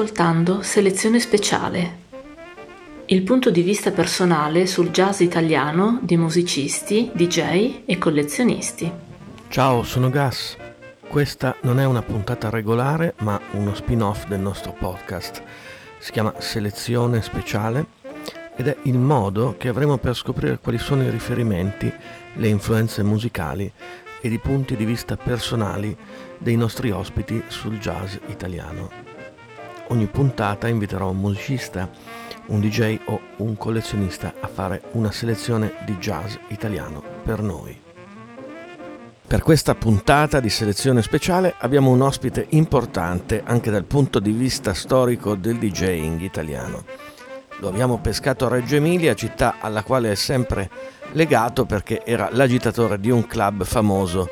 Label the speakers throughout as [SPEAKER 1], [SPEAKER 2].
[SPEAKER 1] ascoltando Selezione speciale, il punto di vista personale sul jazz italiano di musicisti, DJ e collezionisti.
[SPEAKER 2] Ciao, sono Gas. Questa non è una puntata regolare, ma uno spin-off del nostro podcast. Si chiama Selezione speciale ed è il modo che avremo per scoprire quali sono i riferimenti, le influenze musicali ed i punti di vista personali dei nostri ospiti sul jazz italiano ogni puntata inviterò un musicista, un DJ o un collezionista a fare una selezione di jazz italiano per noi. Per questa puntata di selezione speciale abbiamo un ospite importante anche dal punto di vista storico del DJing italiano. Lo abbiamo pescato a Reggio Emilia, città alla quale è sempre legato perché era l'agitatore di un club famoso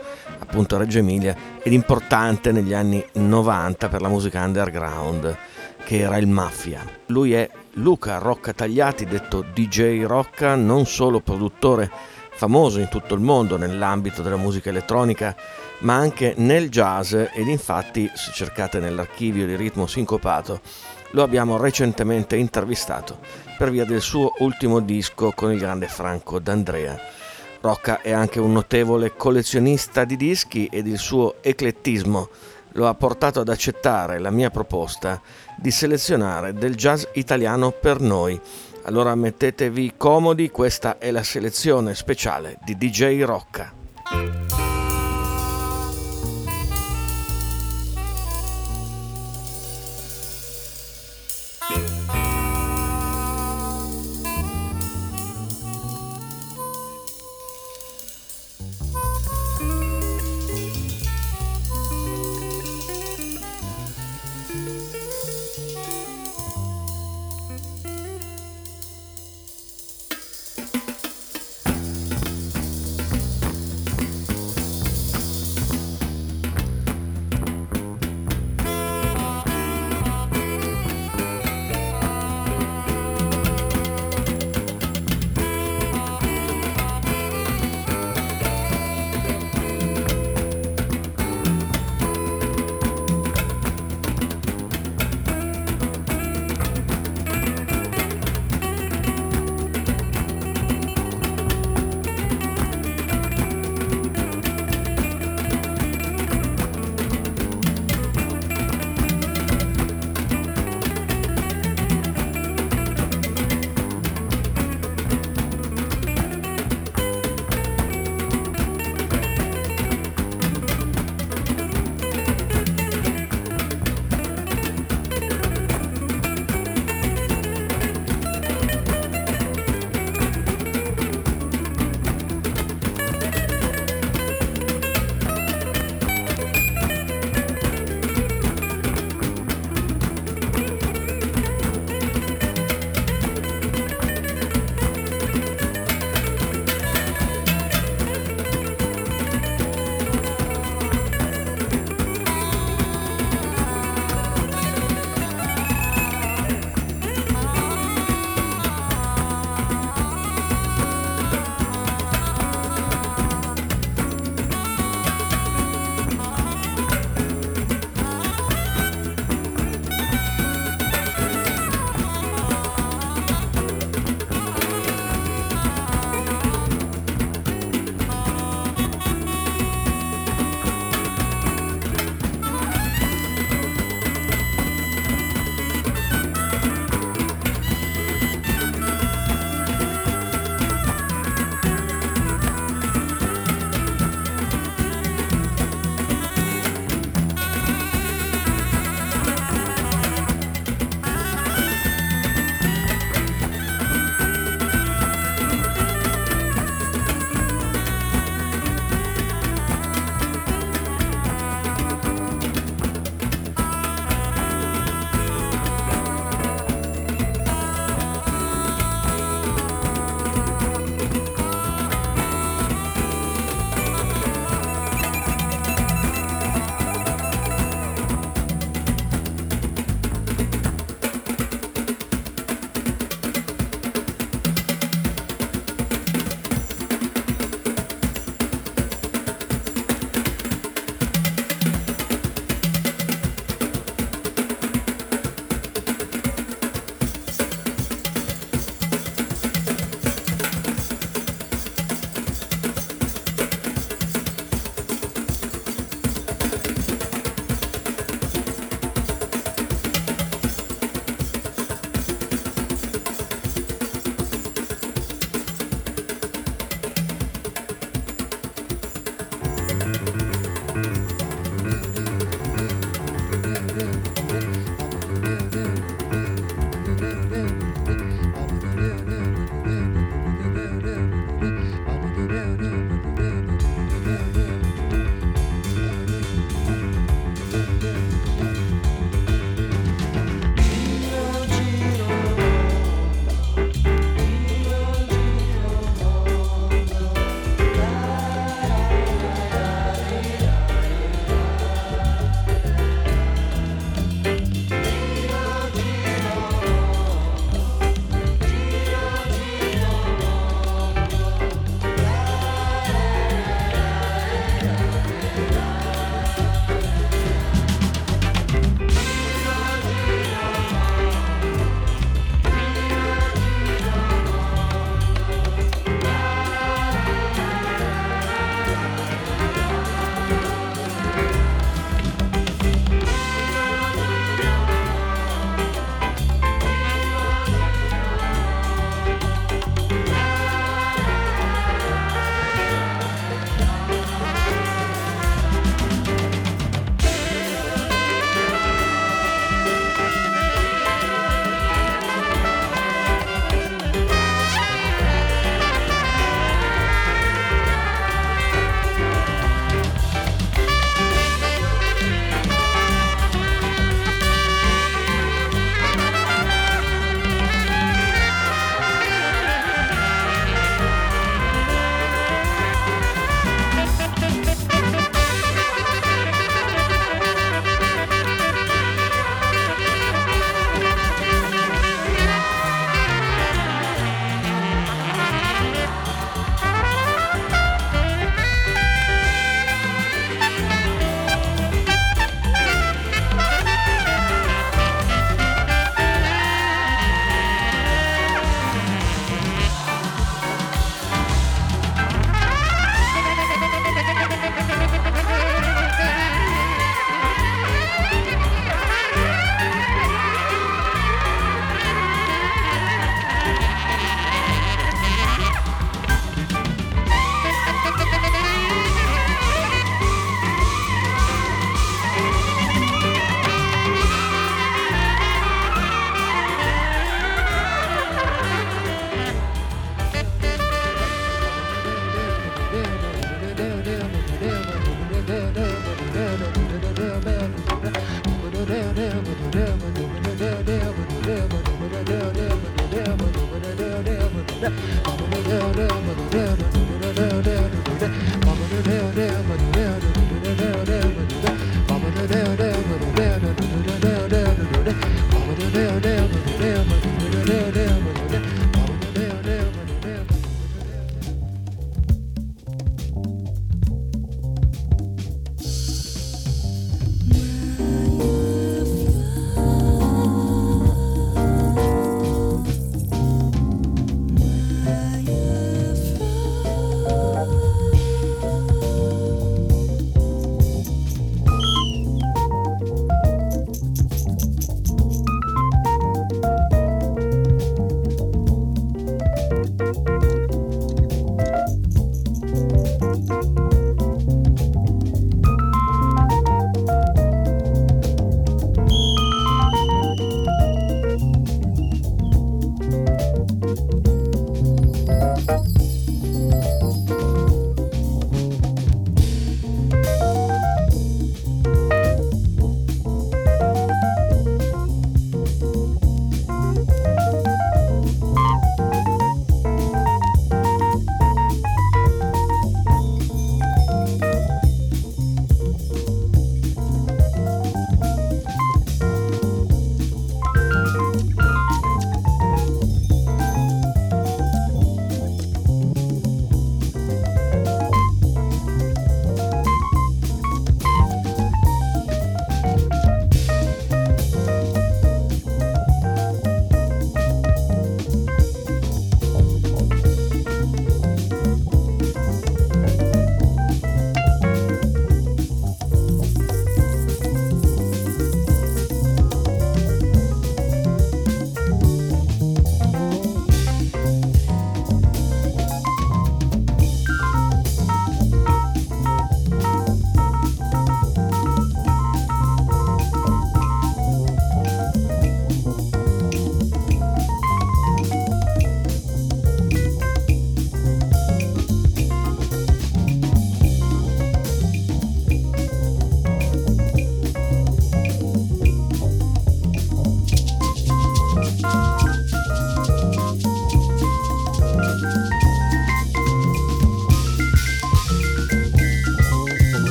[SPEAKER 2] appunto a Reggio Emilia ed importante negli anni 90 per la musica underground che era il Mafia. Lui è Luca Rocca Tagliati, detto DJ Rocca, non solo produttore famoso in tutto il mondo nell'ambito della musica elettronica, ma anche nel jazz ed infatti se cercate nell'archivio di ritmo sincopato lo abbiamo recentemente intervistato per via del suo ultimo disco con il grande Franco D'Andrea. Rocca è anche un notevole collezionista di dischi ed il suo eclettismo lo ha portato ad accettare la mia proposta di selezionare del jazz italiano per noi. Allora mettetevi comodi, questa è la selezione speciale di DJ Rocca.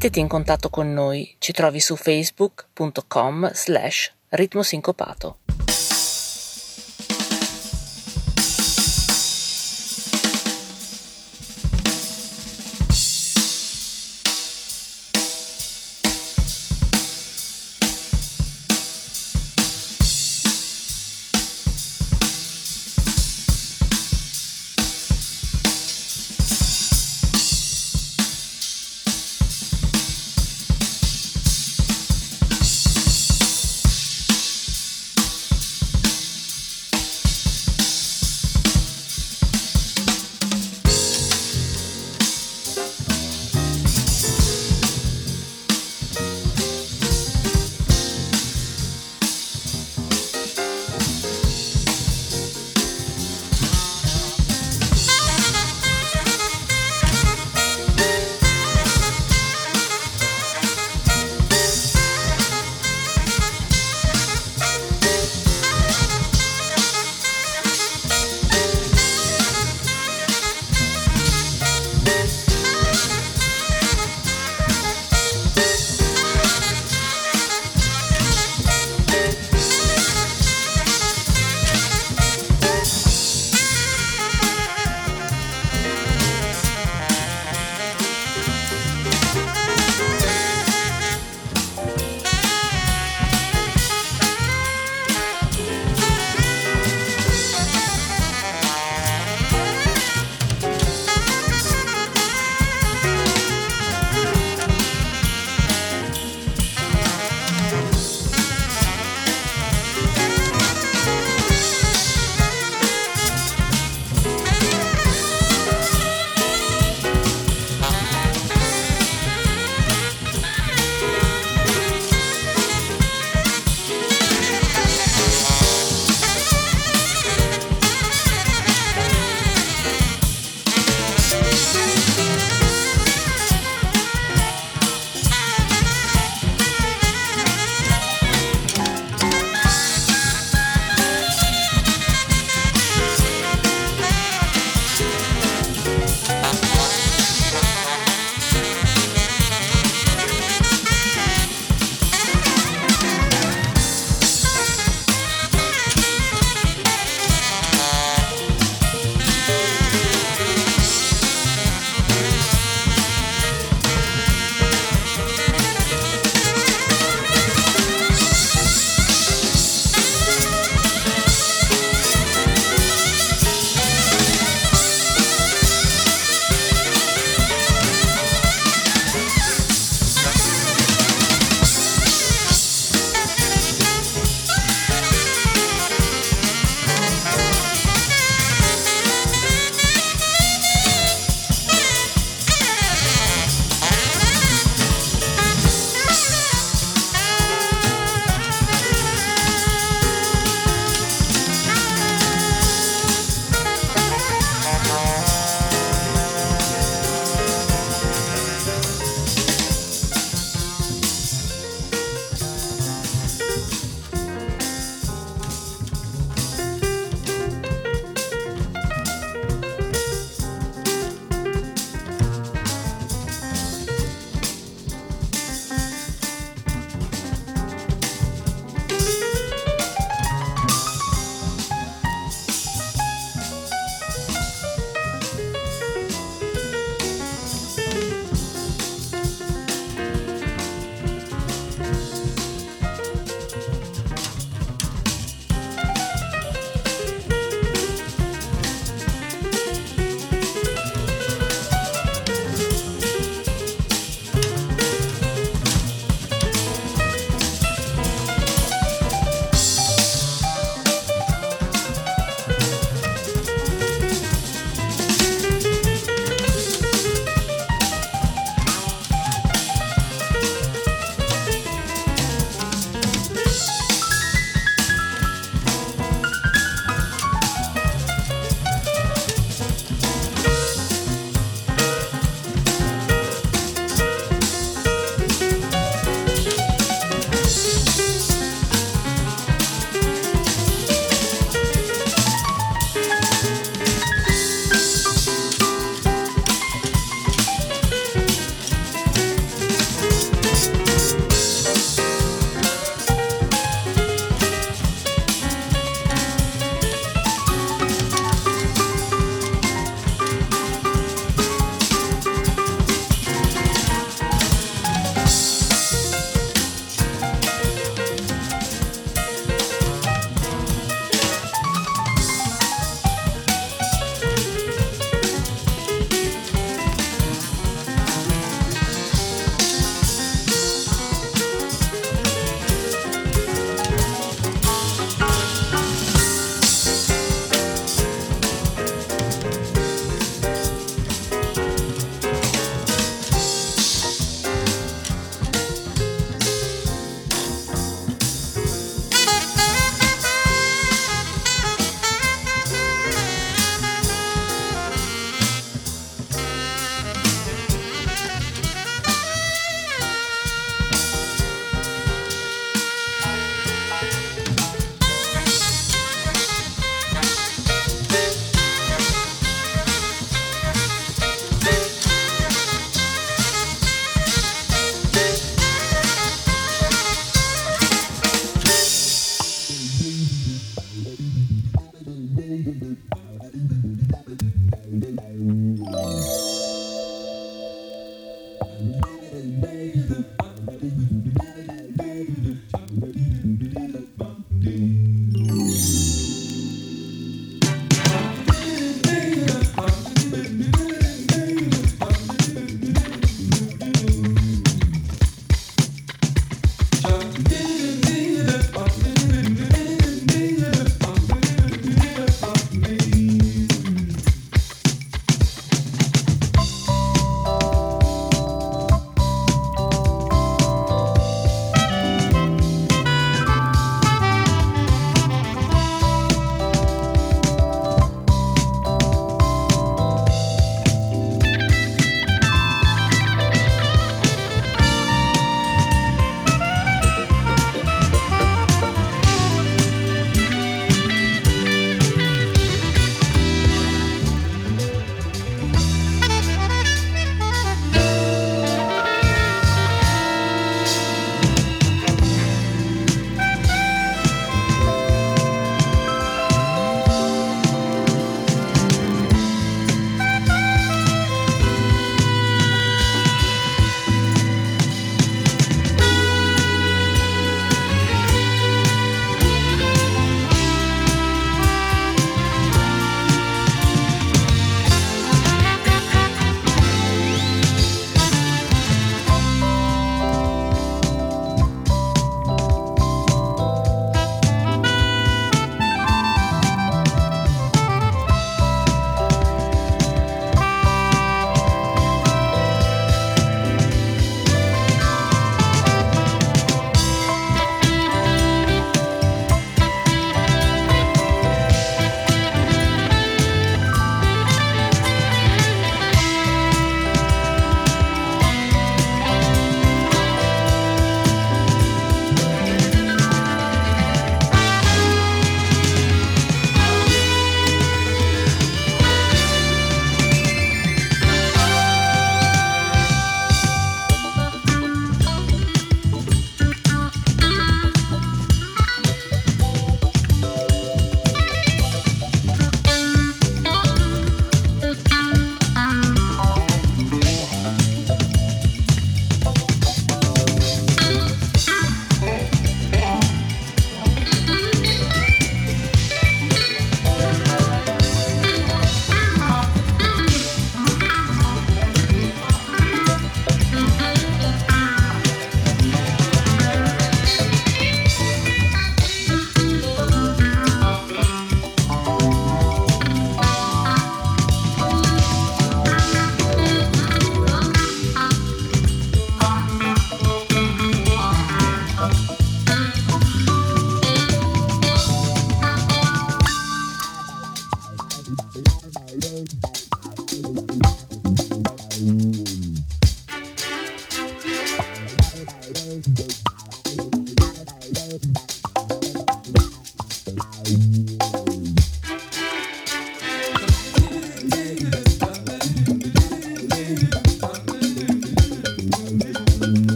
[SPEAKER 1] Mettiti in contatto con noi, ci trovi su facebook.com slash ritmosincopato.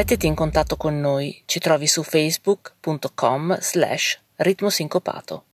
[SPEAKER 1] Mettiti in contatto con noi, ci trovi su facebook.com slash ritmo sincopato.